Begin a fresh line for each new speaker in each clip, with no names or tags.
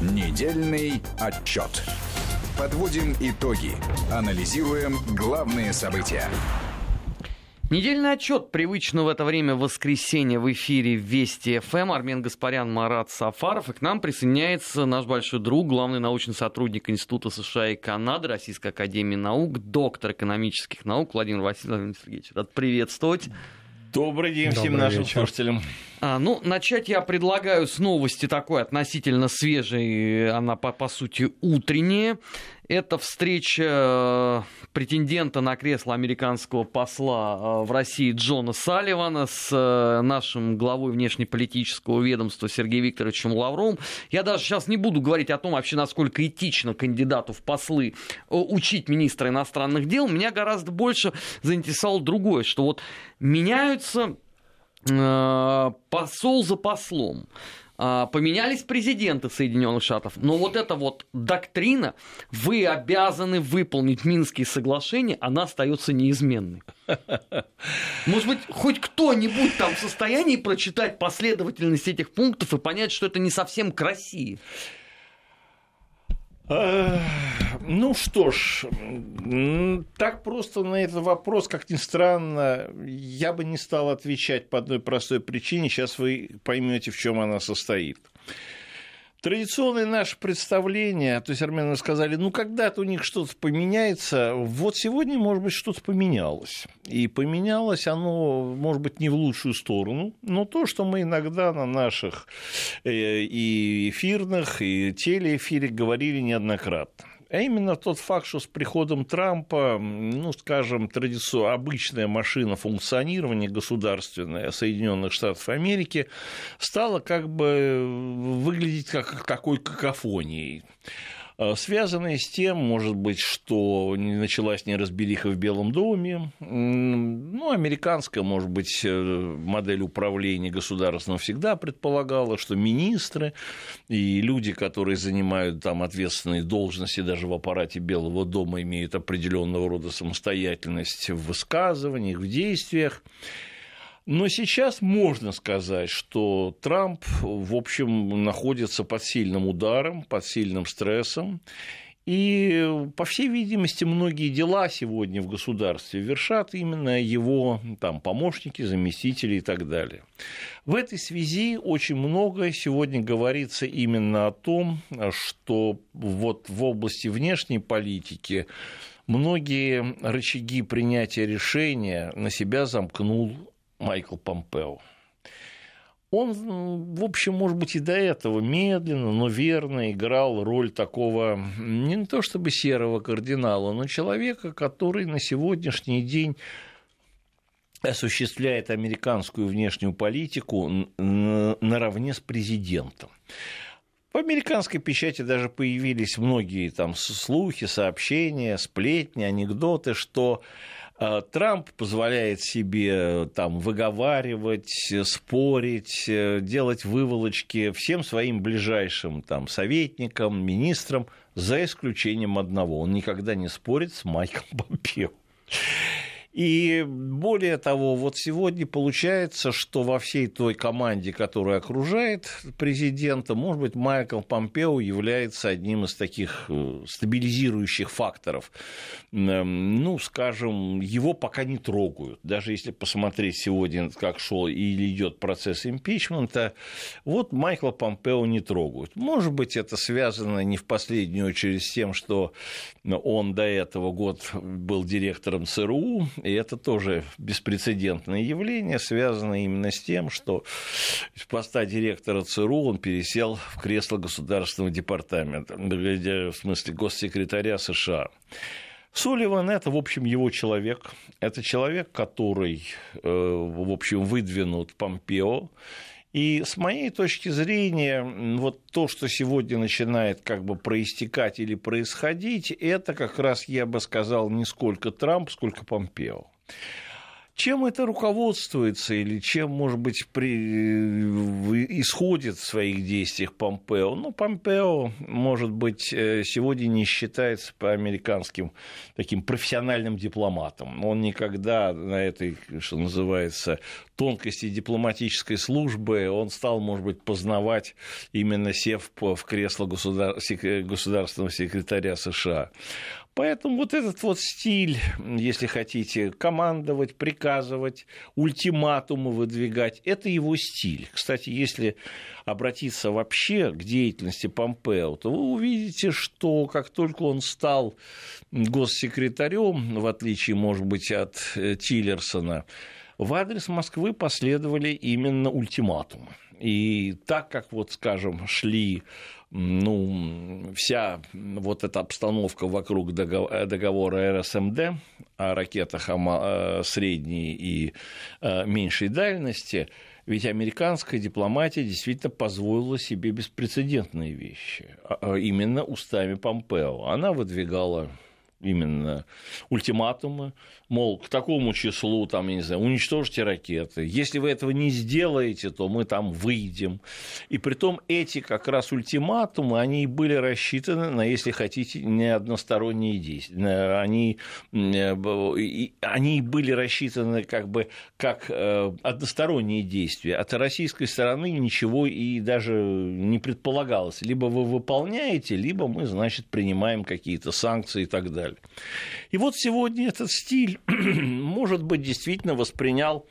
Недельный отчет. Подводим итоги. Анализируем главные события.
Недельный отчет привычно в это время воскресенье в эфире Вести ФМ. Армен Гаспарян, Марат Сафаров. И к нам присоединяется наш большой друг, главный научный сотрудник Института США и Канады, Российской Академии Наук, доктор экономических наук Владимир Васильевич. Рад приветствовать.
Добрый день Добрый всем нашим вечер. слушателям.
А, ну, начать я предлагаю с новости такой относительно свежей, она по, по сути утренняя. Это встреча э, претендента на кресло американского посла э, в России Джона Салливана с э, нашим главой внешнеполитического ведомства Сергеем Викторовичем Лавровым. Я даже сейчас не буду говорить о том, вообще, насколько этично кандидату в послы учить министра иностранных дел. Меня гораздо больше заинтересовало другое, что вот меняются посол за послом. А, поменялись президенты Соединенных Штатов, но вот эта вот доктрина, вы обязаны выполнить Минские соглашения, она остается неизменной. Может быть, хоть кто-нибудь там в состоянии прочитать последовательность этих пунктов и понять, что это не совсем к России?
Ну что ж, так просто на этот вопрос, как ни странно, я бы не стал отвечать по одной простой причине. Сейчас вы поймете, в чем она состоит. Традиционное наше представление, то есть армяне сказали, ну когда-то у них что-то поменяется, вот сегодня, может быть, что-то поменялось. И поменялось оно, может быть, не в лучшую сторону, но то, что мы иногда на наших э, и эфирных, и телеэфире говорили неоднократно. А именно тот факт, что с приходом Трампа, ну, скажем, традиционно обычная машина функционирования государственная Соединенных Штатов Америки стала как бы выглядеть как такой какофонией. А, связанные с тем, может быть, что началась неразбериха в Белом доме, ну, американская, может быть, э, модель управления государством всегда предполагала, что министры и люди, которые занимают там ответственные должности даже в аппарате Белого дома, имеют определенного рода самостоятельность в высказываниях, в действиях. Но сейчас можно сказать, что Трамп, в общем, находится под сильным ударом, под сильным стрессом. И, по всей видимости, многие дела сегодня в государстве вершат именно его там, помощники, заместители и так далее. В этой связи очень много сегодня говорится именно о том, что вот в области внешней политики многие рычаги принятия решения на себя замкнул Майкл Помпео. Он, в общем, может быть, и до этого медленно, но верно играл роль такого, не то чтобы серого кардинала, но человека, который на сегодняшний день осуществляет американскую внешнюю политику наравне с президентом. В американской печати даже появились многие там слухи, сообщения, сплетни, анекдоты, что Трамп позволяет себе там выговаривать, спорить, э, делать выволочки всем своим ближайшим там, советникам, министрам, за исключением одного. Он никогда не спорит с Майком Помпео. И более того, вот сегодня получается, что во всей той команде, которая окружает президента, может быть, Майкл Помпео является одним из таких э, стабилизирующих факторов. Эм, ну, скажем, его пока не трогают. Даже если посмотреть сегодня, как шел или идет процесс импичмента, вот Майкла Помпео не трогают. Может быть, это связано не в последнюю очередь с тем, что он до этого год был директором ЦРУ, и это тоже беспрецедентное явление, связанное именно с тем, что с поста директора ЦРУ он пересел в кресло Государственного департамента, в смысле госсекретаря США. Сулливан – это, в общем, его человек. Это человек, который, э, в общем, выдвинут Помпео. И с моей точки зрения, вот то, что сегодня начинает как бы проистекать или происходить, это как раз, я бы сказал, не сколько Трамп, сколько Помпео. Чем это руководствуется или чем, может быть, при... исходит в своих действиях Помпео? Ну, Помпео, может быть, э, сегодня не считается по американским таким профессиональным дипломатом. Он никогда на этой, что называется, тонкости дипломатической службы он стал, может быть, познавать именно сев в кресло государ... государственного секретаря США. Поэтому вот этот вот стиль, если хотите, командовать, приказывать, ультиматумы выдвигать, это его стиль. Кстати, если обратиться вообще к деятельности Помпео, то вы увидите, что как только он стал госсекретарем, в отличие, может быть, от э, Тиллерсона, в адрес Москвы последовали именно ультиматумы. И так как, вот, скажем, шли ну, вся вот эта обстановка вокруг договора РСМД о ракетах э, средней и э, меньшей дальности, ведь американская дипломатия действительно позволила себе беспрецедентные вещи, а, а именно устами Помпео. Она выдвигала именно ультиматумы, мол, к такому числу, там, я не знаю, уничтожьте ракеты. Если вы этого не сделаете, то мы там выйдем. И при том эти как раз ультиматумы, они были рассчитаны на, если хотите, не односторонние действия. Они, они были рассчитаны как бы как э, односторонние действия. От российской стороны ничего и даже не предполагалось. Либо вы выполняете, либо мы, значит, принимаем какие-то санкции и так далее далее. И вот сегодня этот стиль, может быть, действительно воспринял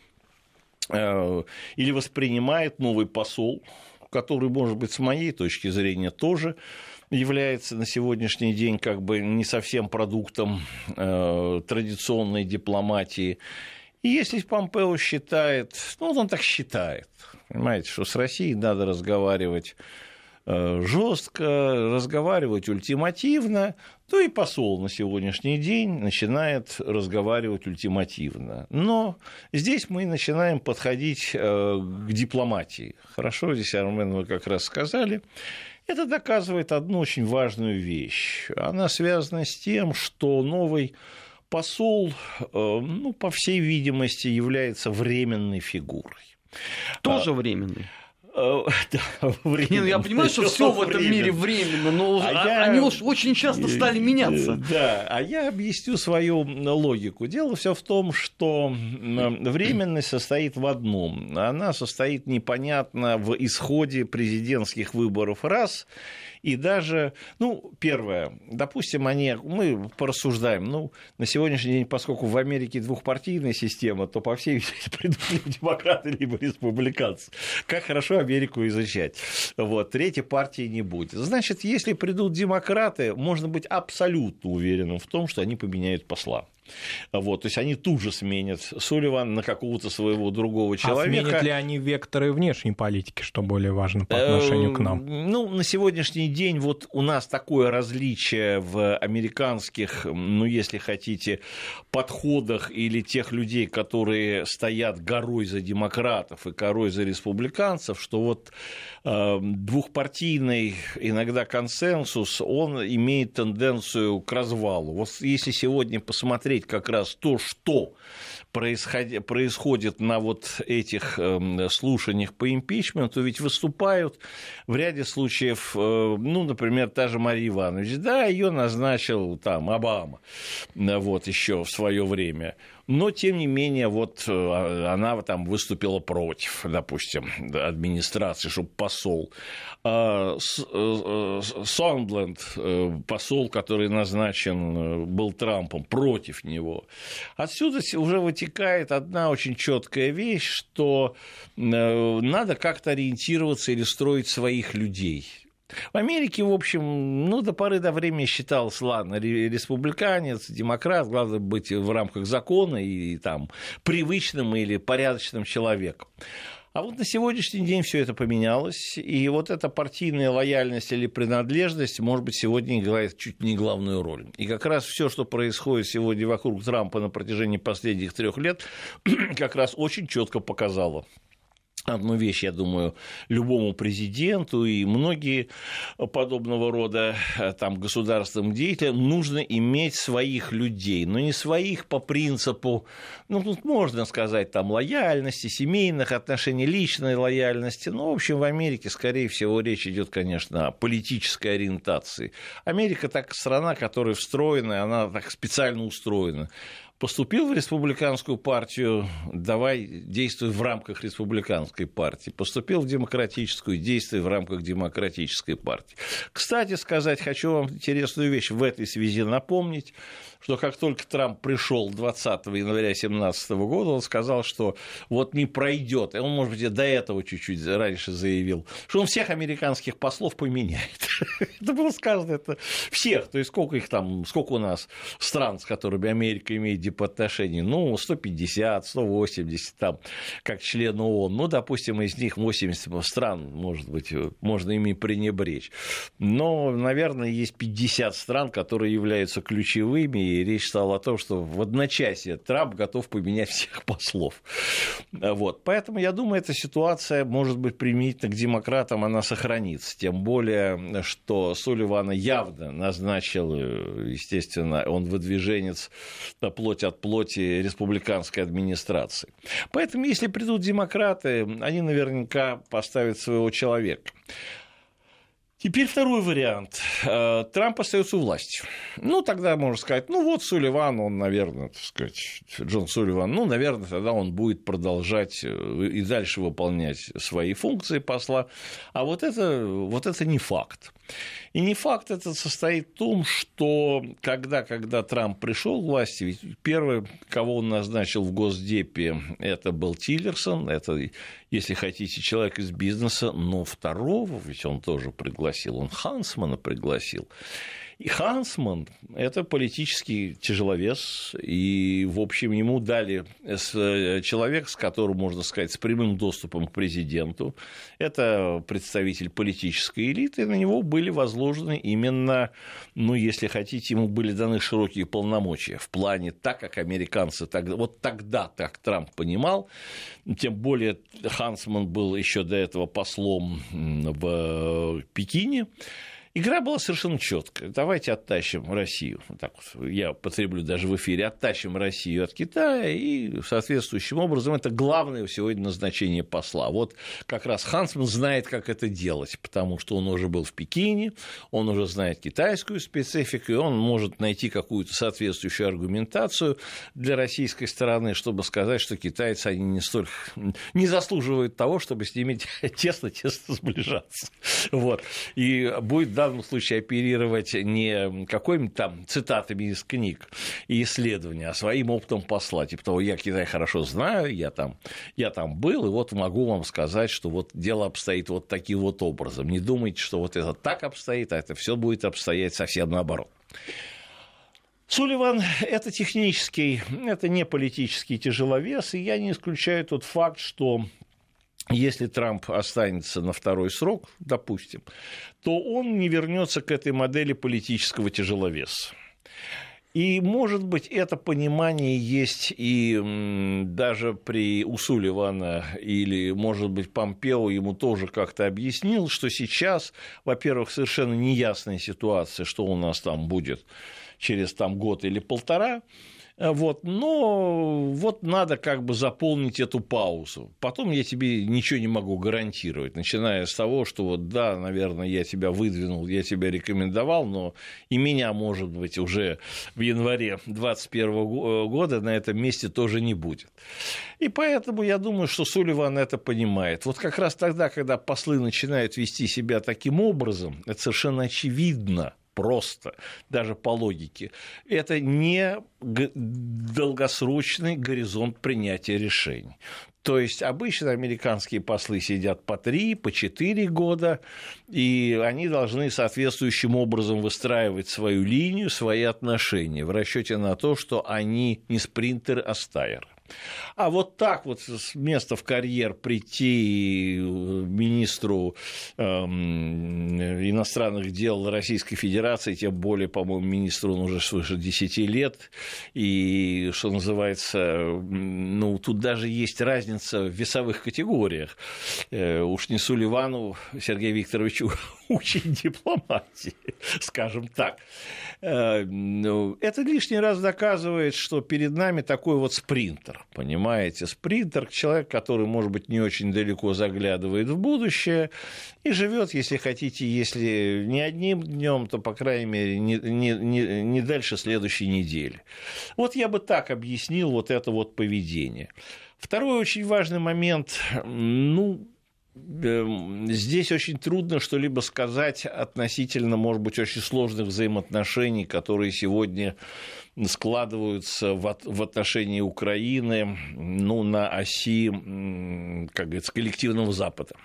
э, или воспринимает новый посол, который, может быть, с моей точки зрения тоже является на сегодняшний день как бы не совсем продуктом э, традиционной дипломатии. И если Помпео считает, ну, он так считает, понимаете, что с Россией надо разговаривать жестко, разговаривать ультимативно, то и посол на сегодняшний день начинает разговаривать ультимативно. Но здесь мы начинаем подходить э, к дипломатии. Хорошо, здесь, Армен, вы как раз сказали. Это доказывает одну очень важную вещь. Она связана с тем, что новый посол, э, ну, по всей видимости, является временной фигурой.
Тоже временный. Э, Не, ну я понимаю, что все в этом мире временно, но а я... они уж очень часто стали меняться.
Да, а я объясню свою логику. Дело все в том, что временность состоит в одном. Она состоит непонятно в исходе президентских выборов раз и даже, ну, первое, допустим, они, мы порассуждаем, ну, на сегодняшний день, поскольку в Америке двухпартийная система, то, по всей видимости, придут демократы, либо республиканцы. Как хорошо Америку изучать. Вот, третьей партии не будет. Значит, если придут демократы, можно быть абсолютно уверенным в том, что они поменяют посла. Вот, то есть они тут же сменят Сулливан на какого-то своего другого человека.
А сменят ли они векторы внешней политики, что более важно по отношению к нам?
Эм, ну, на сегодняшний день вот у нас такое различие в американских, ну, если хотите, подходах или тех людей, которые стоят горой за демократов и горой за республиканцев, что вот э, двухпартийный иногда консенсус, он имеет тенденцию к развалу. Вот если сегодня посмотреть посмотреть как раз то, что происходит на вот этих эм, слушаниях по импичменту, ведь выступают в ряде случаев, э, ну, например, та же Мария Иванович, да, ее назначил там Обама, вот еще в свое время но, тем не менее, вот э, она там выступила против, допустим, администрации, чтобы посол. А э, Сондленд, э, посол, который назначен был Трампом, против него. Отсюда уже вытекает одна очень четкая вещь, что надо как-то ориентироваться или строить своих людей в Америке, в общем, ну, до поры до времени считался, ладно, республиканец, демократ, главное быть в рамках закона и, и там привычным или порядочным человеком. А вот на сегодняшний день все это поменялось, и вот эта партийная лояльность или принадлежность, может быть, сегодня играет чуть не главную роль. И как раз все, что происходит сегодня вокруг Трампа на протяжении последних трех лет, как раз очень четко показало одну вещь, я думаю, любому президенту и многие подобного рода э, там, государственным деятелям нужно иметь своих людей, но не своих по принципу, ну, тут можно сказать, там, лояльности, семейных отношений, личной лояльности, но, в общем, в Америке, скорее всего, речь идет, конечно, о политической ориентации. Америка так страна, которая встроена, она так специально устроена поступил в республиканскую партию, давай действуй в рамках республиканской партии. Поступил в демократическую, действуй в рамках демократической партии. Кстати сказать, хочу вам интересную вещь в этой связи напомнить что как только Трамп пришел 20 января 2017 года, он сказал, что вот не пройдет, и он, может быть, до этого чуть-чуть раньше заявил, что он всех американских послов поменяет. это было сказано, это всех, то есть сколько их там, сколько у нас стран, с которыми Америка имеет дипотношения, ну, 150, 180 там, как члены ООН, ну, допустим, из них 80 стран, может быть, можно ими пренебречь. Но, наверное, есть 50 стран, которые являются ключевыми, и речь стала о том, что в одночасье Трамп готов поменять всех послов. Вот. Поэтому я думаю, эта ситуация, может быть, применительно к демократам, она сохранится. Тем более, что Суливана явно назначил, естественно, он выдвиженец на плоть от плоти республиканской администрации. Поэтому, если придут демократы, они наверняка поставят своего человека. Теперь второй вариант. Э, Трамп остается у власти. Ну, тогда можно сказать, ну вот Сулливан, он, наверное, так сказать, Джон Сулливан, ну, наверное, тогда он будет продолжать э, и дальше выполнять свои функции посла. А вот это, вот это не факт. И не факт это состоит в том, что когда, когда Трамп пришел к власти, ведь первый, кого он назначил в Госдепе, это был Тиллерсон, это, если хотите, человек из бизнеса, но второго, ведь он тоже пригласил, он Хансмана пригласил. И Хансман – это политический тяжеловес, и, в общем, ему дали э, человек, с которым, можно сказать, с прямым доступом к президенту. Это представитель политической элиты, и на него были возложены именно, ну, если хотите, ему были даны широкие полномочия в плане так, как американцы тогда, вот тогда так Трамп понимал, тем более Хансман был еще до этого послом в Пекине, Игра была совершенно четкая. Давайте оттащим Россию. Так вот, я потреблю даже в эфире. Оттащим Россию от Китая, и соответствующим образом это главное сегодня назначение посла. Вот как раз Хансман знает, как это делать, потому что он уже был в Пекине, он уже знает китайскую специфику, и он может найти какую-то соответствующую аргументацию для российской стороны, чтобы сказать, что китайцы, они не столько не заслуживают того, чтобы с ними тесно-тесно сближаться. Вот. И будет данном случае оперировать не какими-то там цитатами из книг и исследований, а своим опытом посла. Типа того, я Китай хорошо знаю, я там, я там был, и вот могу вам сказать, что вот дело обстоит вот таким вот образом. Не думайте, что вот это так обстоит, а это все будет обстоять совсем наоборот. Сулливан – это технический, это не политический тяжеловес, и я не исключаю тот факт, что если Трамп останется на второй срок, допустим, то он не вернется к этой модели политического тяжеловеса. И, может быть, это понимание есть и даже при у Сулливана, или, может быть, Помпео ему тоже как-то объяснил, что сейчас, во-первых, совершенно неясная ситуация, что у нас там будет через там, год или полтора, вот, но вот надо как бы заполнить эту паузу. Потом я тебе ничего не могу гарантировать, начиная с того, что вот да, наверное, я тебя выдвинул, я тебя рекомендовал, но и меня, может быть, уже в январе 2021 э, года на этом месте тоже не будет. И поэтому я думаю, что Сулливан это понимает. Вот как раз тогда, когда послы начинают вести себя таким образом, это совершенно очевидно, просто, даже по логике. Это не долгосрочный горизонт принятия решений. То есть обычно американские послы сидят по три, по четыре года, и они должны соответствующим образом выстраивать свою линию, свои отношения в расчете на то, что они не спринтеры, а стайеры. А вот так вот с места в карьер прийти э, министру эм, иностранных дел Российской Федерации, тем более, по-моему, министру он уже свыше 10 лет, и, что называется, ну, тут даже есть разница в весовых категориях. Э, уж не Сулливану Сергею Викторовичу учить дипломатии, скажем так. Э, ну, это лишний раз доказывает, что перед нами такой вот спринтер, понимаете? Спринтер, человек, который, может быть, не очень далеко заглядывает в будущее и живет, если хотите, если не одним днем, то, по крайней мере, не, не, не, не дальше следующей недели. Вот я бы так объяснил вот это вот поведение. Второй очень важный момент, ну, здесь очень трудно что-либо сказать относительно, может быть, очень сложных взаимоотношений, которые сегодня складываются в отношении Украины ну, на оси, как говорится, коллективного Запада.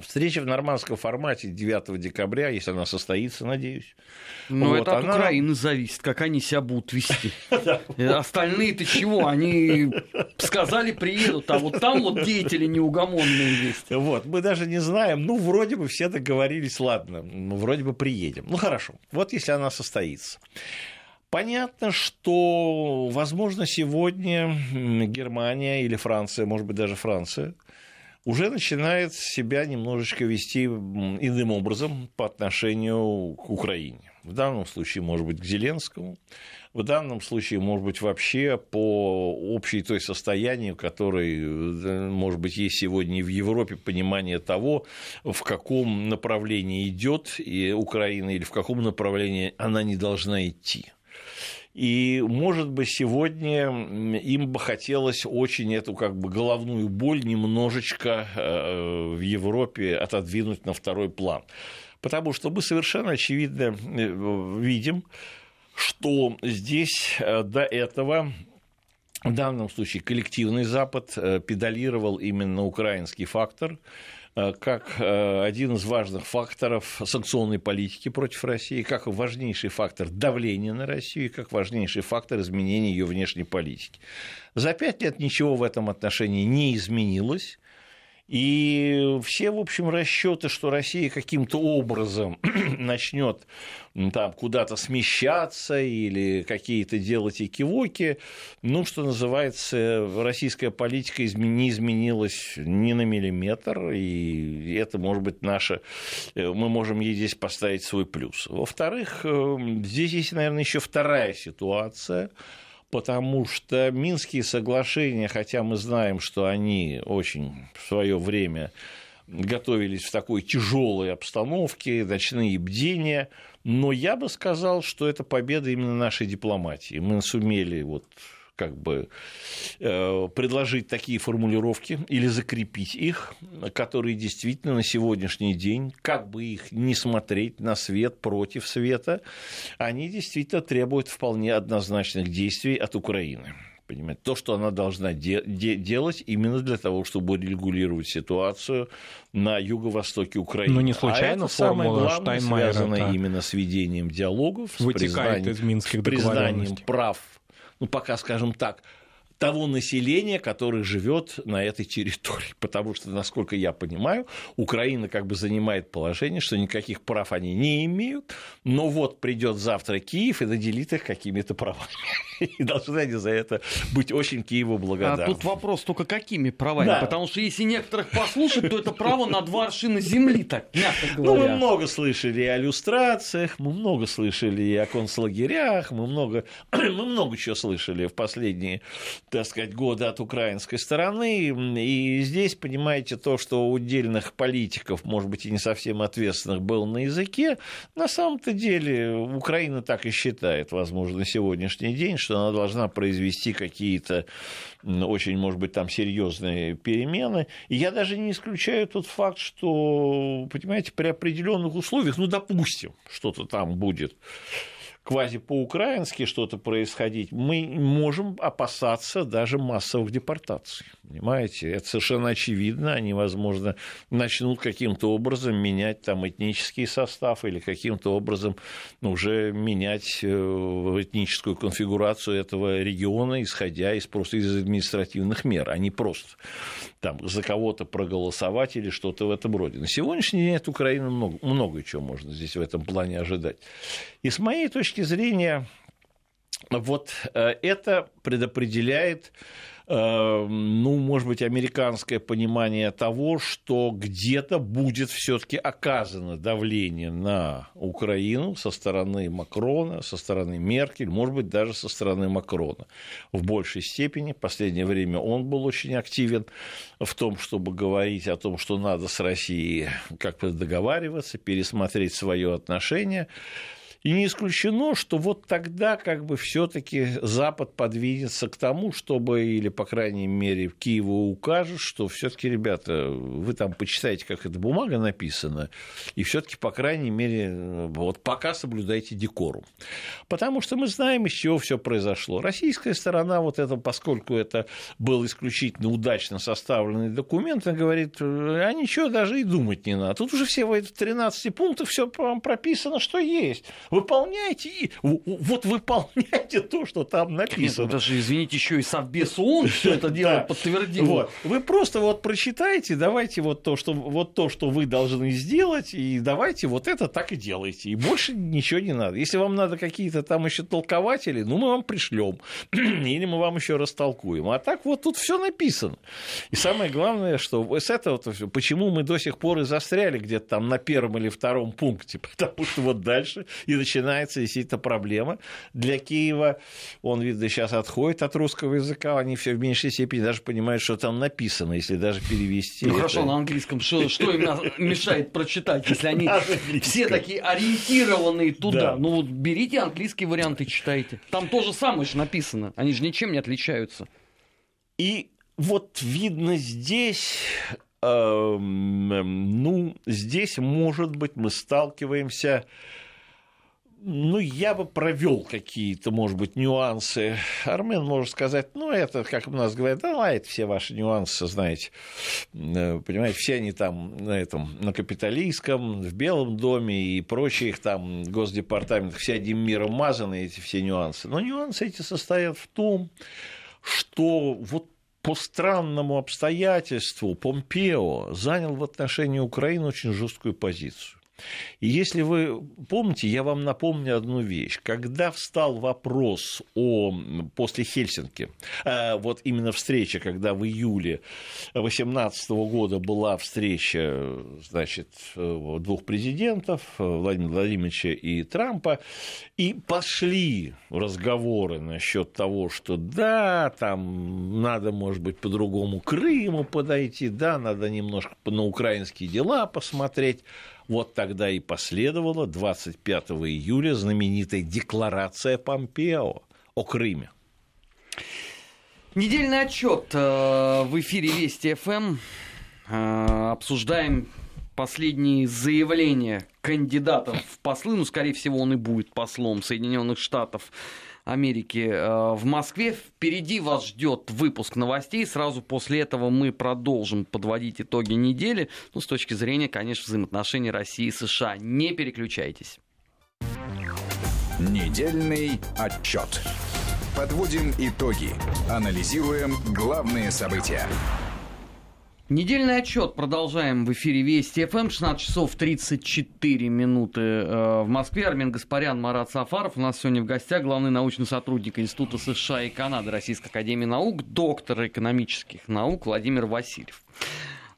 Встреча в нормандском формате 9 декабря, если она состоится, надеюсь.
Но вот, это от она... Украины зависит, как они себя будут вести. Э, остальные-то чего? Они сказали, приедут, а вот там вот деятели неугомонные есть.
Вот, мы даже не знаем. Ну, вроде бы все договорились, ладно, ну, вроде бы приедем. Ну, хорошо, вот если она состоится. Понятно, что, возможно, сегодня Германия или Франция, может быть, даже Франция – уже начинает себя немножечко вести иным образом по отношению к Украине. В данном случае, может быть, к Зеленскому, в данном случае, может быть, вообще по общей той состоянию, которое, может быть, есть сегодня в Европе, понимание того, в каком направлении идет Украина или в каком направлении она не должна идти. И, может быть, сегодня им бы хотелось очень эту как бы головную боль немножечко э, в Европе отодвинуть на второй план. Потому что мы совершенно очевидно э, видим, что здесь э, до этого в данном случае коллективный Запад педалировал именно украинский фактор, как э, один из важных факторов санкционной политики против России, как важнейший фактор давления на Россию и как важнейший фактор изменения ее внешней политики. За пять лет ничего в этом отношении не изменилось. И все, в общем, расчеты, что Россия каким-то образом начнет там куда-то смещаться или какие-то делать экивоки, ну, что называется, российская политика не изменилась ни на миллиметр, и это, может быть, наше, э, мы можем ей здесь поставить свой плюс. Во-вторых, э, здесь есть, наверное, еще вторая ситуация – потому что Минские соглашения, хотя мы знаем, что они очень в свое время готовились в такой тяжелой обстановке, ночные бдения, но я бы сказал, что это победа именно нашей дипломатии. Мы сумели вот как бы э, предложить такие формулировки или закрепить их, которые действительно на сегодняшний день, как бы их не смотреть на свет против света, они действительно требуют вполне однозначных действий от Украины. Понимаете, то, что она должна де- де- делать именно для того, чтобы регулировать ситуацию на юго-востоке Украины.
Но не случайно
а это самое главное связано именно с ведением диалогов, с признанием, из Минских с признанием прав ну, пока скажем так, того населения, которое живет на этой территории. Потому что, насколько я понимаю, Украина как бы занимает положение, что никаких прав они не имеют, но вот придет завтра Киев и наделит их какими-то правами. И должны они за это быть очень Киеву благодарны.
А тут вопрос только какими правами? Да. Потому что если некоторых послушать, то это право на два аршина земли, так мягко говоря.
Ну, мы много слышали о люстрациях, мы много слышали о концлагерях, мы много, мы много чего слышали в последние так сказать, годы от украинской стороны. И здесь, понимаете, то, что у удельных политиков, может быть, и не совсем ответственных, был на языке, на самом-то деле Украина так и считает, возможно, на сегодняшний день, что она должна произвести какие-то очень, может быть, там серьезные перемены. И я даже не исключаю тот факт, что, понимаете, при определенных условиях, ну, допустим, что-то там будет квази по-украински что-то происходить, мы можем опасаться даже массовых депортаций. Понимаете? Это совершенно очевидно. Они, возможно, начнут каким-то образом менять там этнический состав или каким-то образом уже менять э, этническую конфигурацию этого региона, исходя из просто из административных мер, а не просто там за кого-то проголосовать или что-то в этом роде. На сегодняшний день от Украины много, много чего можно здесь в этом плане ожидать. И с моей точки зрения, вот э, это предопределяет Эм, ну, может быть, американское понимание того, что где-то будет все-таки оказано давление на Украину со стороны Макрона, со стороны Меркель, может быть, даже со стороны Макрона. В большей степени. В последнее время он был очень активен в том, чтобы говорить о том, что надо с Россией как-то договариваться, пересмотреть свое отношение. И не исключено, что вот тогда как бы все-таки Запад подвинется к тому, чтобы, или, по крайней мере, Киеву укажет, что все-таки, ребята, вы там почитайте, как эта бумага написана, и все-таки, по крайней мере, вот пока соблюдайте декорум. Потому что мы знаем, из чего все произошло. Российская сторона, вот это, поскольку это был исключительно удачно составленный документ, она говорит, а ничего даже и думать не надо. Тут уже все в этих 13 пунктах все прописано, что есть выполняйте, и, вот выполняйте то, что там написано. Нет,
даже, извините, еще и Совбез ООН все это дело подтвердил.
Вот. Вы просто вот прочитайте, давайте вот то, что, вот то, что вы должны сделать, и давайте вот это так и делайте. И больше ничего не надо. Если вам надо какие-то там еще толкователи, ну, мы вам пришлем. Или мы вам еще растолкуем. А так вот тут все написано. И самое главное, что с этого, почему мы до сих пор и застряли где-то там на первом или втором пункте, потому что вот дальше и начинается действительно проблема для Киева. Он, видно, сейчас отходит от русского языка, они все в меньшей степени даже понимают, что там написано, если даже перевести.
Ну это... хорошо, на английском что, что им мешает прочитать, если они все такие ориентированные туда? Да. Ну вот берите английский вариант и читайте. Там то же самое же написано, они же ничем не отличаются.
И вот видно здесь эм, ну, здесь, может быть, мы сталкиваемся ну, я бы провел какие-то, может быть, нюансы. Армен может сказать, ну, это, как у нас говорят, да, это все ваши нюансы, знаете. Э, понимаете, все они там на этом, на капиталистском, в Белом доме и прочие их там госдепартамент, все одним миром мазаны, эти все нюансы. Но нюансы эти состоят в том, что вот по странному обстоятельству Помпео занял в отношении Украины очень жесткую позицию. И если вы помните, я вам напомню одну вещь. Когда встал вопрос о, после Хельсинки, э, вот именно встреча, когда в июле 2018 года была встреча значит, двух президентов, Владимира Владимировича и Трампа, и пошли разговоры насчет того, что да, там надо, может быть, по-другому Крыму подойти, да, надо немножко на украинские дела посмотреть, вот тогда и последовала 25 июля знаменитая декларация Помпео о Крыме.
Недельный отчет э, в эфире Вести ФМ. Э, обсуждаем последние заявления кандидатов в послы, ну, скорее всего, он и будет послом Соединенных Штатов Америки э, в Москве. Впереди вас ждет выпуск новостей. Сразу после этого мы продолжим подводить итоги недели. Ну, с точки зрения, конечно, взаимоотношений России и США. Не переключайтесь.
Недельный отчет. Подводим итоги. Анализируем главные события.
Недельный отчет продолжаем в эфире Вести ФМ. 16 часов 34 минуты э, в Москве. Армен Гаспарян, Марат Сафаров. У нас сегодня в гостях главный научный сотрудник Института США и Канады Российской Академии Наук, доктор экономических наук Владимир Васильев.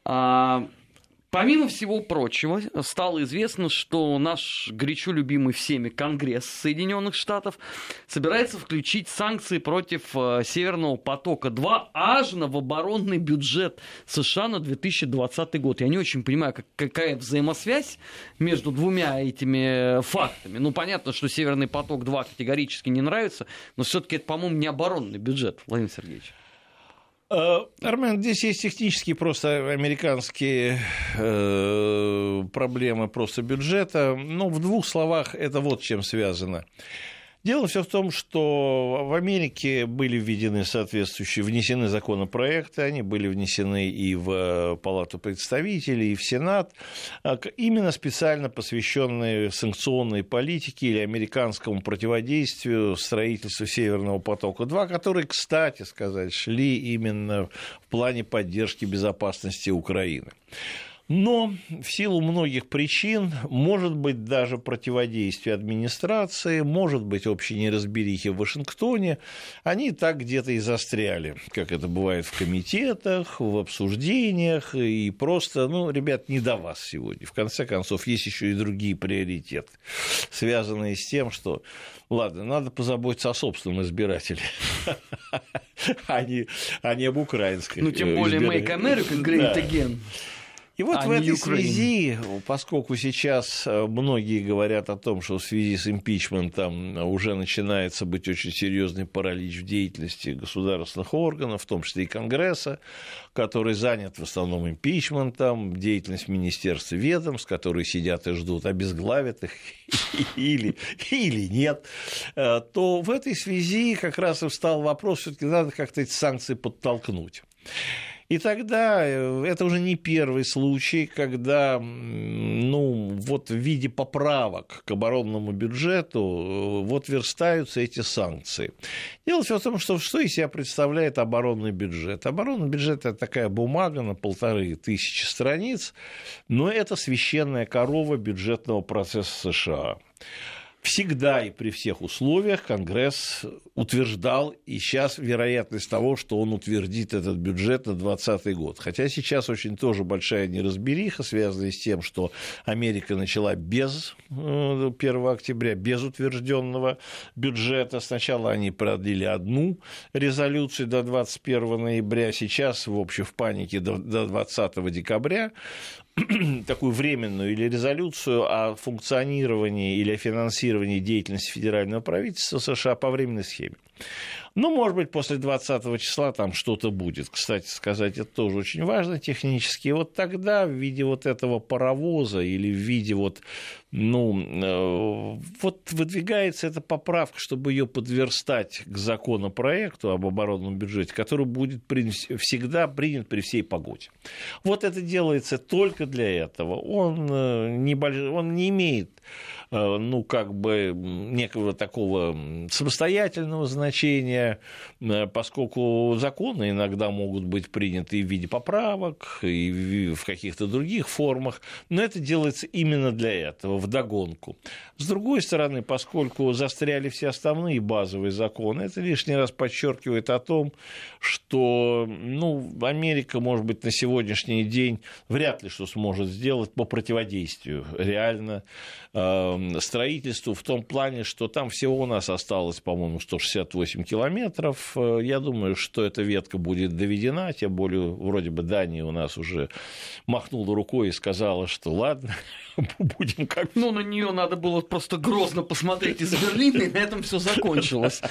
А, Помимо всего прочего, стало известно, что наш горячо любимый всеми Конгресс Соединенных Штатов собирается включить санкции против э, Северного потока-2 аж на в оборонный бюджет США на 2020 год. Я не очень понимаю, как, какая взаимосвязь между двумя этими э, фактами. Ну, понятно, что Северный поток-2 категорически не нравится, но все-таки это, по-моему, не оборонный бюджет, Владимир Сергеевич.
Э, Армен, здесь есть технические просто американские э, проблемы просто бюджета. Но в двух словах это вот чем связано. Дело все в том, что в Америке были введены соответствующие, внесены законопроекты, они были внесены и в Палату представителей, и в Сенат, а именно специально посвященные санкционной политике или американскому противодействию строительству Северного потока-2, которые, кстати сказать, шли именно в плане поддержки безопасности Украины. Но в силу многих причин, может быть, даже противодействия администрации, может быть, общей неразберихи в Вашингтоне, они так где-то и застряли, как это бывает в комитетах, в обсуждениях, и просто, ну, ребят, не до вас сегодня. В конце концов, есть еще и другие приоритеты, связанные с тем, что Ладно, надо позаботиться о собственном избирателе, а не, а не об украинской.
Ну, тем более, Make America Great Again.
И вот а в этой связи, поскольку сейчас э, многие говорят о том, что в связи с импичментом уже начинается быть очень серьезный паралич в деятельности государственных органов, в том числе и Конгресса, который занят в основном импичментом, деятельность министерств и ведомств, которые сидят и ждут, обезглавят их или, или нет, э, то в этой связи как раз и встал вопрос, все-таки надо как-то эти санкции подтолкнуть. И тогда э, это уже не первый случай, когда ну, вот в виде поправок к оборонному бюджету э, вот верстаются эти санкции. Дело все в том, что что из себя представляет оборонный бюджет. Оборонный бюджет – это такая бумага на полторы тысячи страниц, но это священная корова бюджетного процесса США всегда и при всех условиях Конгресс утверждал, и сейчас вероятность того, что он утвердит этот бюджет на 2020 год. Хотя сейчас очень тоже большая неразбериха, связанная с тем, что Америка начала без 1 э, октября, без утвержденного бюджета. Сначала они продлили одну резолюцию до 21 ноября, сейчас, в общем, в панике до 20 декабря. такую временную или резолюцию о функционировании или о финансировании деятельности федерального правительства США по временной схеме. Ну, может быть, после 20 числа там что-то будет. Кстати сказать, это тоже очень важно технически. И вот тогда в виде вот этого паровоза или в виде вот, ну, э, вот выдвигается эта поправка, чтобы ее подверстать к законопроекту об оборонном бюджете, который будет всегда принят при всей погоде. Вот это делается только для этого. Он э, не, больш... он не имеет ну, как бы некого такого самостоятельного значения, э, поскольку законы иногда могут быть приняты в виде поправок, и в каких-то других формах, но это делается именно для этого, в догонку. С другой стороны, поскольку застряли все основные базовые законы, это лишний раз подчеркивает о том, что ну, Америка, может быть, на сегодняшний день вряд ли что сможет сделать по противодействию реально э, строительству в том плане, что там всего у нас осталось, по-моему, 168 километров. Э, я думаю, что эта ветка будет доведена, тем более вроде бы Дания у нас уже махнула рукой и сказала, что ладно, будем как...
Ну, на нее надо было просто грозно посмотреть из Берлина, и на этом все закончилось.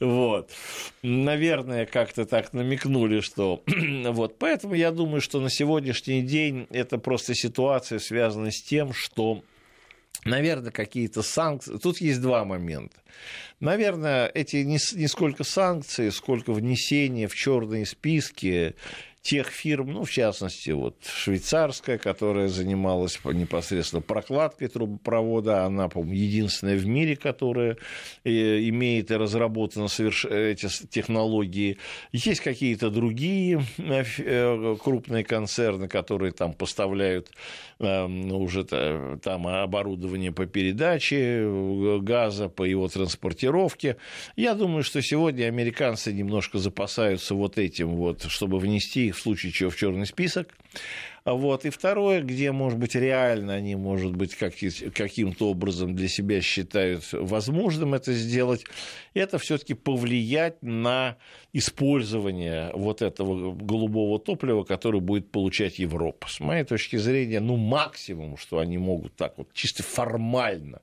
Вот. Наверное, как-то так намекнули, что... Вот. Поэтому я думаю, что на сегодняшний день это просто ситуация, связанная с тем, что наверное, какие-то санкции. Тут есть два момента. Наверное, эти не, сколько санкции, сколько внесение в черные списки тех фирм, ну, в частности, вот швейцарская, которая занималась непосредственно прокладкой трубопровода, она, по-моему, единственная в мире, которая э, имеет и разработаны соверш... эти технологии. Есть какие-то другие э, э, крупные концерны, которые там поставляют эм, уже там оборудование по передаче газа, по его транспортировке. Я думаю, что сегодня американцы немножко запасаются вот этим вот, чтобы внести в случае чего в черный список. Вот. И второе, где, может быть, реально они, может быть, каким-то образом для себя считают возможным это сделать, это все-таки повлиять на использование вот этого голубого топлива, которое будет получать Европа. С моей точки зрения, ну, максимум, что они могут так вот чисто формально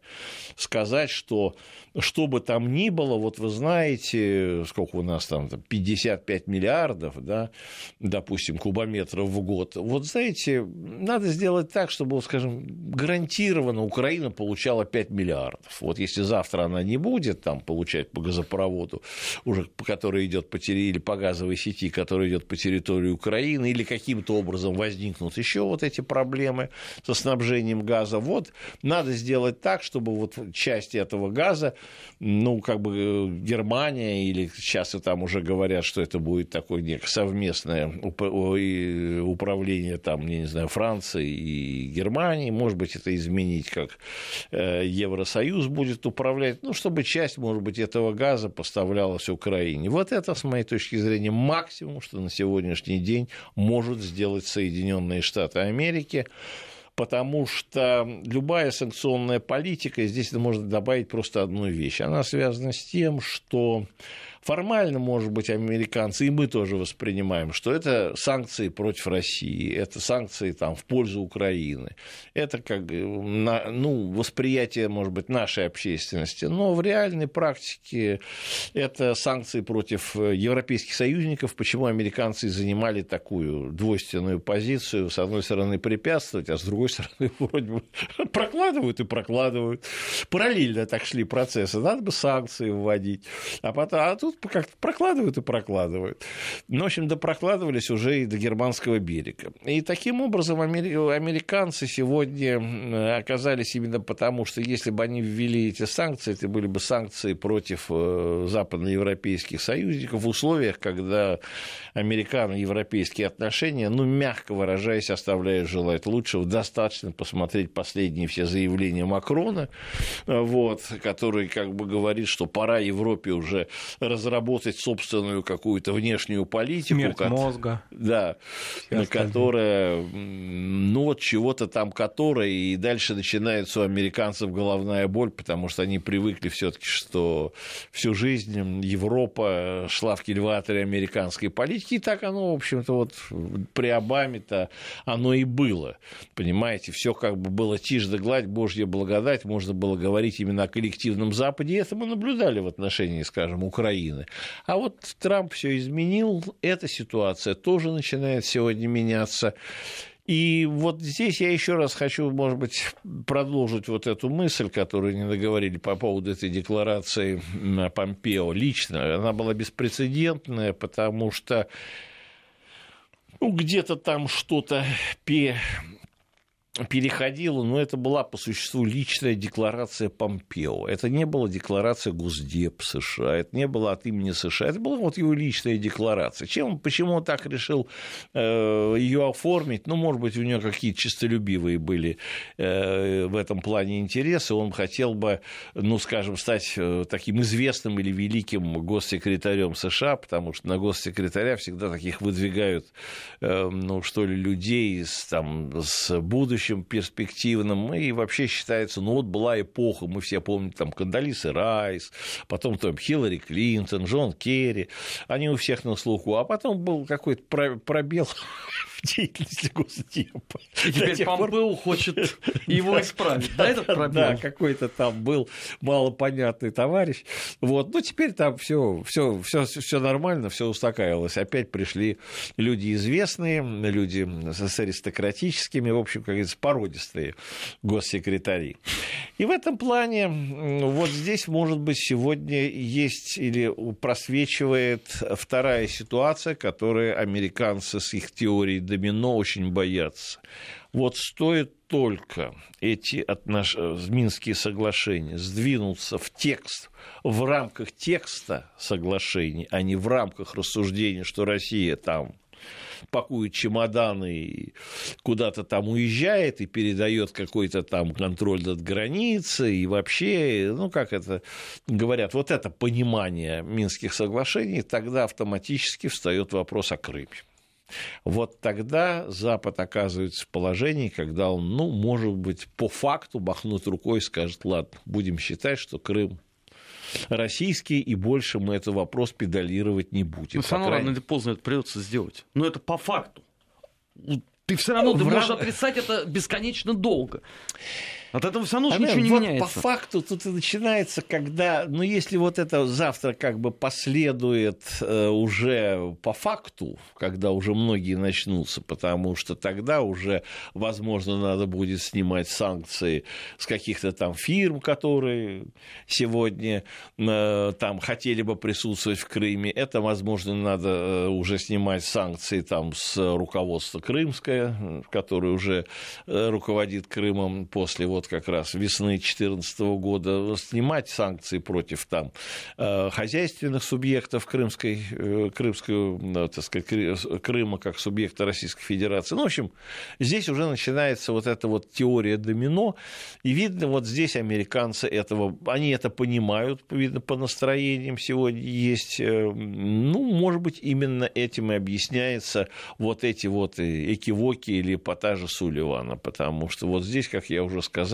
сказать, что что бы там ни было, вот вы знаете, сколько у нас там, 55 миллиардов, да, допустим, кубометров в год, вот знаете, понимаете, надо сделать так, чтобы, скажем, гарантированно Украина получала 5 миллиардов. Вот если завтра она не будет там получать по газопроводу, уже по которой идет по или по газовой сети, которая идет по территории Украины, или каким-то образом возникнут еще вот эти проблемы со снабжением газа, вот надо сделать так, чтобы вот часть этого газа, ну, как бы э, Германия, или сейчас и там уже говорят, что это будет такое некое совместное управление там, я не знаю, Франции и Германии, может быть, это изменить, как э, Евросоюз будет управлять, ну, чтобы часть, может быть, этого газа поставлялась Украине. Вот это, с моей точки зрения, максимум, что на сегодняшний день может сделать Соединенные Штаты Америки. Потому что любая санкционная политика, здесь можно добавить просто одну вещь, она связана с тем, что формально, может быть, американцы, и мы тоже воспринимаем, что это санкции против России, это санкции там, в пользу Украины. Это как ну, восприятие, может быть, нашей общественности. Но в реальной практике это санкции против европейских союзников. Почему американцы занимали такую двойственную позицию? С одной стороны, препятствовать, а с другой стороны, вроде бы прокладывают и прокладывают. Параллельно так шли процессы. Надо бы санкции вводить. А, потом, а тут как-то прокладывают и прокладывают. Ну, в общем, да прокладывались уже и до германского берега. И таким образом американцы сегодня оказались именно потому, что если бы они ввели эти санкции, это были бы санкции против э, западноевропейских союзников в условиях, когда американо-европейские отношения, ну, мягко выражаясь, оставляют желать лучшего. Достаточно посмотреть последние все заявления Макрона, э, вот, который как бы говорит, что пора Европе уже раз разработать собственную какую-то внешнюю политику.
Смерть как, мозга.
Да, которая, ну вот чего-то там, которая, и дальше начинается у американцев головная боль, потому что они привыкли все таки что всю жизнь Европа шла в кильваторе американской политики, и так оно, в общем-то, вот при Обаме-то оно и было. Понимаете, все как бы было тишь да гладь, божья благодать, можно было говорить именно о коллективном Западе, и это мы наблюдали в отношении, скажем, Украины Украины. А вот Трамп все изменил, эта ситуация тоже начинает сегодня меняться. И вот здесь я еще раз хочу, может быть, продолжить вот эту мысль, которую не договорили по поводу этой декларации Помпео лично. Она была беспрецедентная, потому что ну, где-то там что-то переходила, но это была по существу личная декларация Помпео. Это не была декларация Госдеп США, это не было от имени США, это была вот его личная декларация. Чем, почему он так решил э, ее оформить? Ну, может быть, у него какие-то честолюбивые были э, в этом плане интересы. Он хотел бы, ну, скажем, стать э, таким известным или великим госсекретарем США, потому что на госсекретаря всегда таких выдвигают, э, ну, что ли, людей с, там, с будущим будущем перспективном, и вообще считается, ну вот была эпоха, мы все помним там Кандалисы Райс, потом там Хиллари Клинтон, Джон Керри, они у всех на слуху, а потом был какой-то пробел деятельности Госдепа.
И теперь Помпео пор... хочет его исправить, да, этот пробел?
Да, какой-то там был малопонятный товарищ. Вот. Ну, теперь там все, все, все, все нормально, все устакаивалось. Опять пришли люди известные, люди с аристократическими, в общем, как говорится, породистые госсекретари. И в этом плане вот здесь, может быть, сегодня есть или просвечивает вторая ситуация, которую американцы с их теорией домино очень боятся. Вот стоит только эти отнош... Минские соглашения сдвинуться в текст, в рамках текста соглашений, а не в рамках рассуждения, что Россия там пакует чемоданы и куда-то там уезжает и передает какой-то там контроль над границей и вообще, ну как это говорят, вот это понимание Минских соглашений, тогда автоматически встает вопрос о Крыме. Вот тогда Запад оказывается в положении, когда он, ну, может быть, по факту махнуть рукой и скажет, ладно, будем считать, что Крым российский, и больше мы этот вопрос педалировать не будем.
Ну, все равно крайней... рано или поздно это придется сделать. Но это по факту. Ты все равно ты можешь отрицать это бесконечно долго. От этого все равно
А,
ничего не
вот
меняется.
По факту тут и начинается, когда, ну, если вот это завтра как бы последует э, уже по факту, когда уже многие начнутся, потому что тогда уже, возможно, надо будет снимать санкции с каких-то там фирм, которые сегодня э, там хотели бы присутствовать в Крыме. Это, возможно, надо э, уже снимать санкции там с руководства Крымское, которое уже э, руководит Крымом после вот как раз весны 2014 года, снимать санкции против там э, хозяйственных субъектов Крымской, э, Крымской, э, так сказать, Кры- Крыма как субъекта Российской Федерации. Ну, в общем, здесь уже начинается вот эта вот теория домино, и видно, вот здесь американцы этого, они это понимают, видно, по настроениям сегодня есть, ну, может быть, именно этим и объясняется вот эти вот экивоки или эпатажи Сулливана, потому что вот здесь, как я уже сказал,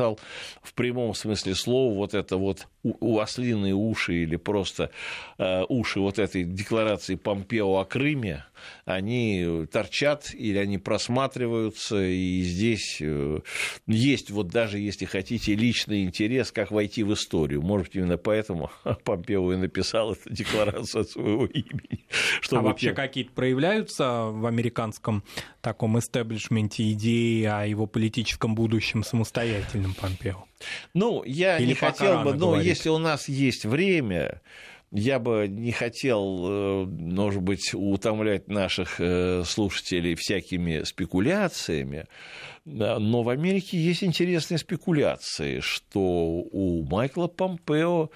в прямом смысле слова, вот это вот у ослиные уши или просто э, уши вот этой декларации Помпео о Крыме, они торчат или они просматриваются, и здесь э, есть вот даже, если хотите, личный интерес, как войти в историю. Может именно поэтому Помпео и написал эту декларацию от своего имени.
А
Чтобы
вообще
те-
какие-то проявляются в американском таком истеблишменте идеи о его политическом будущем самостоятельном Помпео?
Ну, я
Или
не хотел бы, но
говорить?
если у нас есть время, я бы не хотел, э, может быть, утомлять наших э, слушателей всякими спекуляциями, но в Америке есть интересные спекуляции, что у Майкла Помпео,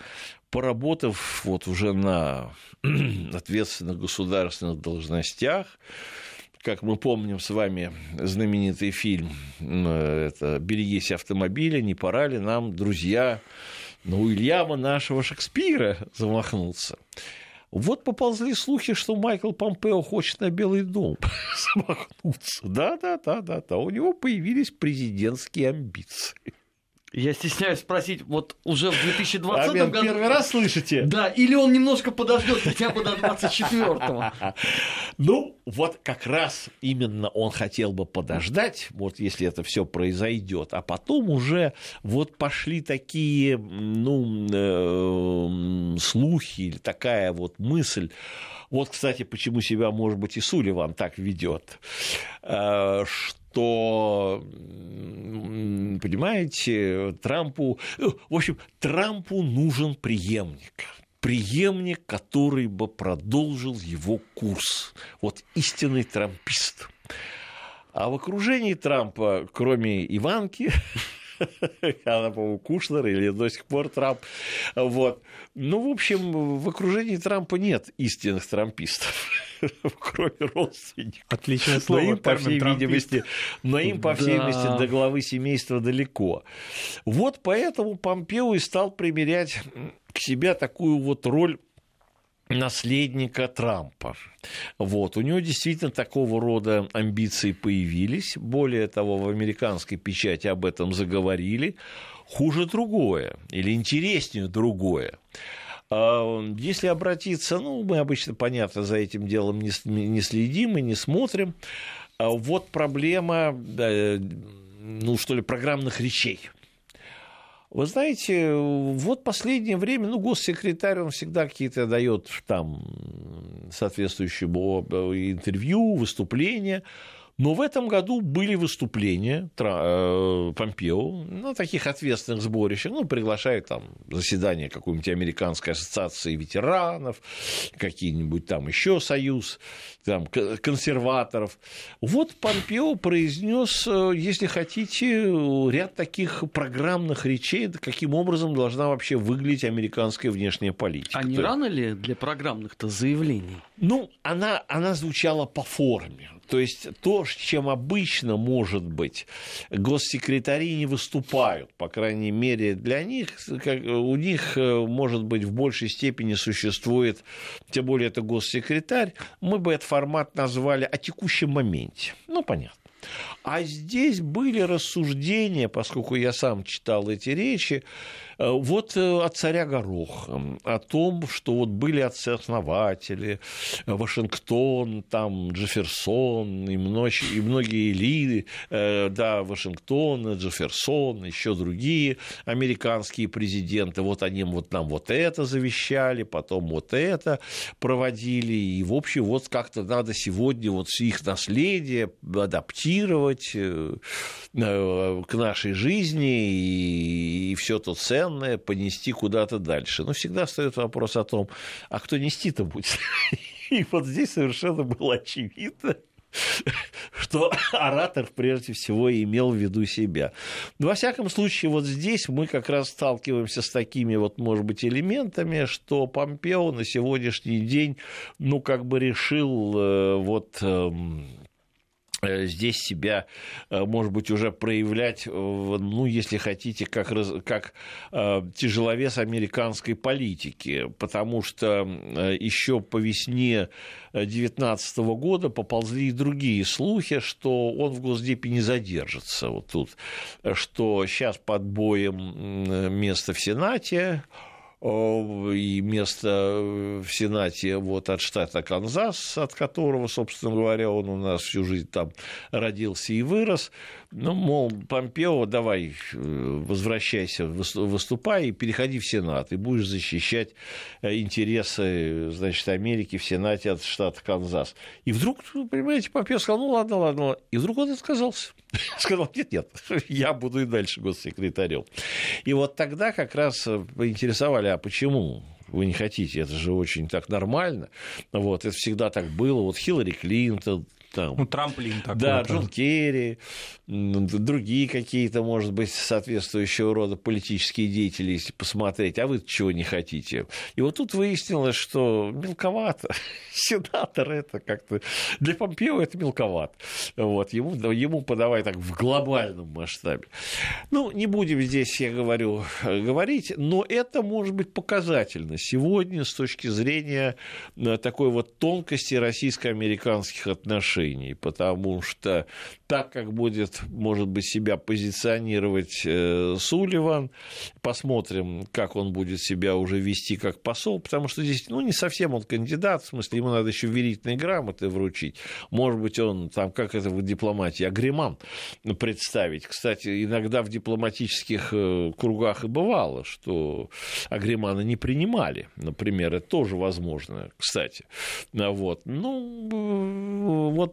поработав вот уже на ответственных государственных должностях, как мы помним с вами знаменитый фильм э, это «Берегись автомобиля, не пора ли нам, друзья, на Уильяма нашего Шекспира замахнуться?» Вот поползли слухи, что Майкл Помпео хочет на Белый дом замахнуться. Да-да-да-да-да, у него появились президентские амбиции.
Я стесняюсь спросить, вот уже в 2020
Амен,
году...
первый раз слышите?
Да, или он немножко подождет хотя бы до 24-го.
Ну, вот как раз именно он хотел бы подождать, вот если это все произойдет, а потом уже вот пошли такие, ну, э, слухи или такая вот мысль. Вот, кстати, почему себя, может быть, и Сулливан так ведет, э, что, м, понимаете, Трампу, э, в общем, Трампу нужен преемник преемник, который бы продолжил его курс. Вот истинный трампист. А в окружении Трампа, кроме Иванки, она, по-моему, Кушнер или до сих пор Трамп. Вот. Ну, в общем, в окружении Трампа нет истинных трампистов, кроме родственников.
Отличное
Но
слово,
им, по всей
«трампист».
видимости, но им, по всей
Да.
видимости, до главы семейства далеко. Вот поэтому Помпео и стал примерять к себе такую вот роль наследника Трампа. Вот. У него действительно такого рода амбиции появились. Более того, в американской печати об этом заговорили. Хуже другое, или интереснее другое. А, Если обратиться, ну, мы обычно, понятно, за этим делом не, следим и не смотрим. А Вот проблема, э, ну, что ли, программных речей. Вы знаете, вот последнее время, ну, госсекретарь, он всегда какие-то дает там соответствующие бо- интервью, выступления. Но в этом году были выступления э, Помпео на таких ответственных сборищах. Ну, приглашают там заседание какой-нибудь американской ассоциации ветеранов, какие-нибудь там еще союз там, консерваторов. Вот Помпео произнес, э, если хотите, ряд таких программных речей, каким образом должна вообще выглядеть американская внешняя политика.
А не рано ли для программных-то заявлений?
ну, она, она звучала по форме. То есть то, чем обычно, может быть, госсекретари не выступают, по крайней мере, для них, как, у них, э, может быть, в большей степени существует, тем более это госсекретарь, мы бы этот формат назвали о текущем моменте. Ну, понятно. А здесь были рассуждения, поскольку я сам читал эти речи, Э, вот э, от царя Гороха, о том, что вот были отцы-основатели, Вашингтон, там Джефферсон и, многие, и многие элиты, э, да, Вашингтон, Джефферсон, еще другие американские президенты, вот они вот нам вот это завещали, потом вот это проводили, и в общем вот как-то надо сегодня вот их наследие адаптировать к нашей жизни и, все то ценное, понести куда-то дальше. Но всегда встает вопрос о том, а кто нести-то будет? И вот здесь совершенно было очевидно, что оратор прежде всего имел в виду себя. во всяком случае, вот здесь мы как раз сталкиваемся с такими вот, может быть, элементами, что Помпео на сегодняшний день, ну, как бы решил э, вот эм, Э, здесь себя, э, может быть, уже проявлять, ну, если хотите, как, как э, тяжеловес американской политики, потому что еще по весне 2019 года поползли и другие слухи, что он в Госдепе не задержится. Вот тут, что сейчас под боем место в Сенате, и место в Сенате вот от штата Канзас, от которого, собственно говоря, он у нас всю жизнь там родился и вырос. Ну, мол, Помпео, давай, э, возвращайся, выступай и переходи в Сенат, и будешь защищать э, интересы, значит, Америки в Сенате от штата Канзас. И вдруг, понимаете, Помпео сказал, ну, ладно, ладно, и вдруг он отказался. Сказал, нет, нет, я буду и дальше госсекретарем. И вот тогда как раз поинтересовали, а почему? вы не хотите, это же очень так нормально. Вот, это всегда так было. Вот Хиллари Клинтон,
там. Ну, трамплин такой.
Да, Джон Керри, другие какие-то, может быть, соответствующего рода политические деятели, если посмотреть, а вы чего не хотите? И вот тут выяснилось, что мелковато. Сенатор это как-то... Для Помпео это мелковато. Вот, ему, ему подавай так в глобальном масштабе. Ну, не будем здесь, я говорю, говорить, но это может быть показательно сегодня с точки зрения э, такой вот тонкости российско-американских отношений отношений, потому что так, как будет, может быть, себя позиционировать э, Сулливан, посмотрим, как он будет себя уже вести как посол, потому что здесь, ну, не совсем он кандидат, в смысле, ему надо еще верительные грамоты вручить. Может быть, он там, как это в дипломатии, агреман представить. Кстати, иногда в дипломатических э, кругах и бывало, что агреманы не принимали, например, это тоже возможно, кстати. Вот. Ну, вот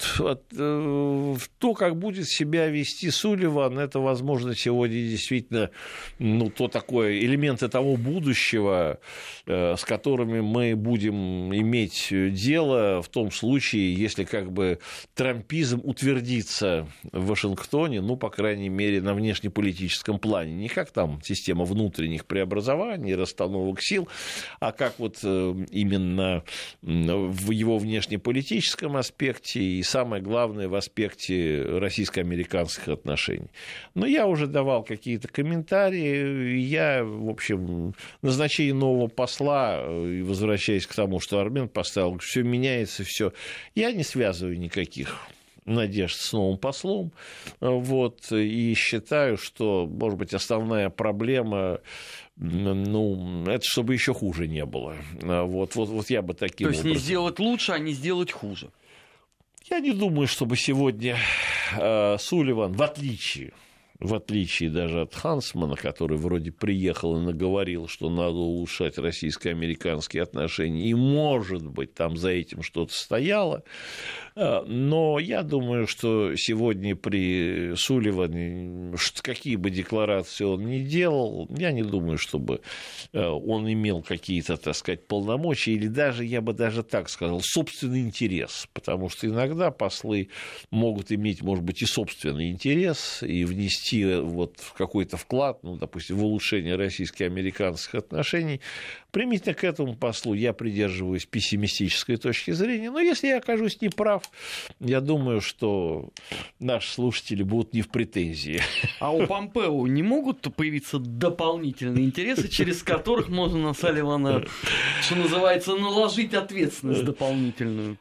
Э, то, как будет себя вести Сулливан, это, возможно, сегодня действительно ну, то такое, элементы того будущего, э, с которыми мы будем иметь дело в том случае, если как бы трампизм утвердится в Вашингтоне, ну, по крайней мере, на внешнеполитическом плане. Не как там система внутренних преобразований, расстановок сил, а как вот э, именно в его внешнеполитическом аспекте и самое главное в аспекте российско-американских отношений. Но я уже давал какие-то комментарии. Я, в общем, назначение нового посла, и возвращаясь к тому, что Армен поставил, все меняется, все. Я не связываю никаких надежд с новым послом. Вот, и считаю, что, может быть, основная проблема ну, это чтобы еще хуже не было. Вот, вот, вот я бы таким
То есть
образом...
не сделать лучше, а не сделать хуже.
Я не думаю, чтобы сегодня э, Сулливан, в отличие в отличие даже от Хансмана, который вроде приехал и наговорил, что надо улучшать российско-американские отношения, и, может быть, там за этим что-то стояло, э, но я думаю, что сегодня при Сулливане, какие бы декларации он ни делал, я не думаю, чтобы э, он имел какие-то, так сказать, полномочия, или даже, я бы даже так сказал, собственный интерес, потому что иногда послы могут иметь, может быть, и собственный интерес, и внести внести вот какой-то вклад, ну, допустим, в улучшение российско-американских отношений, примите к этому послу я придерживаюсь пессимистической точки зрения. Но если я окажусь неправ, я думаю, что наши слушатели будут не в претензии.
А у Помпео не могут появиться дополнительные интересы, через которых можно на Салливана, что называется, наложить ответственность дополнительную?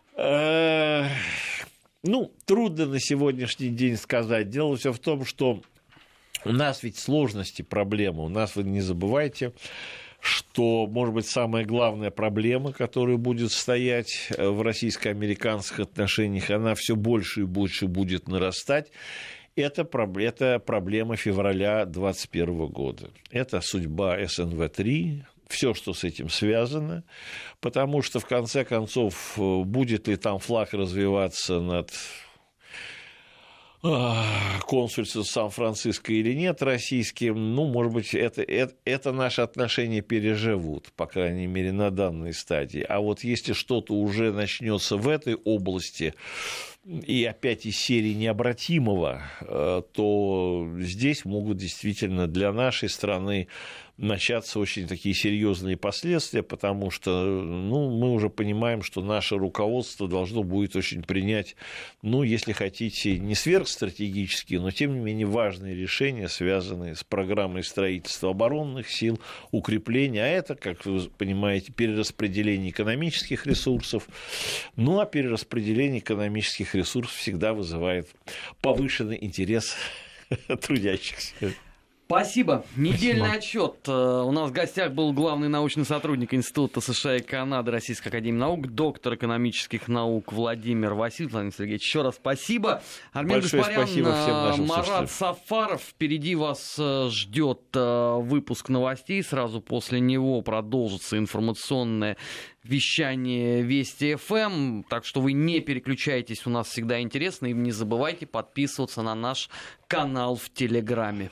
Ну, трудно на сегодняшний день сказать. Дело все в том, что у нас ведь сложности, проблемы. У нас, вы не забывайте, что, может быть, самая главная проблема, которая будет стоять э, в российско-американских отношениях, она все больше и больше будет нарастать. Это, это проблема февраля 2021 года. Это судьба СНВ-3, все, что с этим связано, потому что, в конце концов, э, будет ли там флаг развиваться над консульство Сан-Франциско или нет российским, ну, может быть, это, это, это наши отношения переживут, по крайней мере, на данной стадии. А вот если что-то уже начнется в этой области, и опять из серии необратимого, э, то здесь могут действительно для нашей страны начаться очень такие серьезные последствия, потому что ну, мы уже понимаем, что наше руководство должно будет очень принять, ну, если хотите, не сверхстратегические, но тем не менее важные решения, связанные с программой строительства оборонных сил, укрепления, а это, как вы понимаете, перераспределение экономических ресурсов. Ну, а перераспределение экономических ресурсов всегда вызывает повышенный интерес трудящихся.
Спасибо. Недельный Спасибо. отчет. Э, у нас в гостях был главный научный сотрудник Института США и Канады Российской Академии Наук, доктор экономических наук Владимир Васильев. Владимир Сергеевич, еще раз спасибо.
Армен Большое Гаспарян, спасибо всем э, нашим
Марат слушателям. Сафаров. Впереди вас э, ждет выпуск новостей. Сразу после него продолжится информационное вещание Вести ФМ. Так что вы не переключайтесь, у нас всегда интересно. И не забывайте подписываться на наш канал в Телеграме.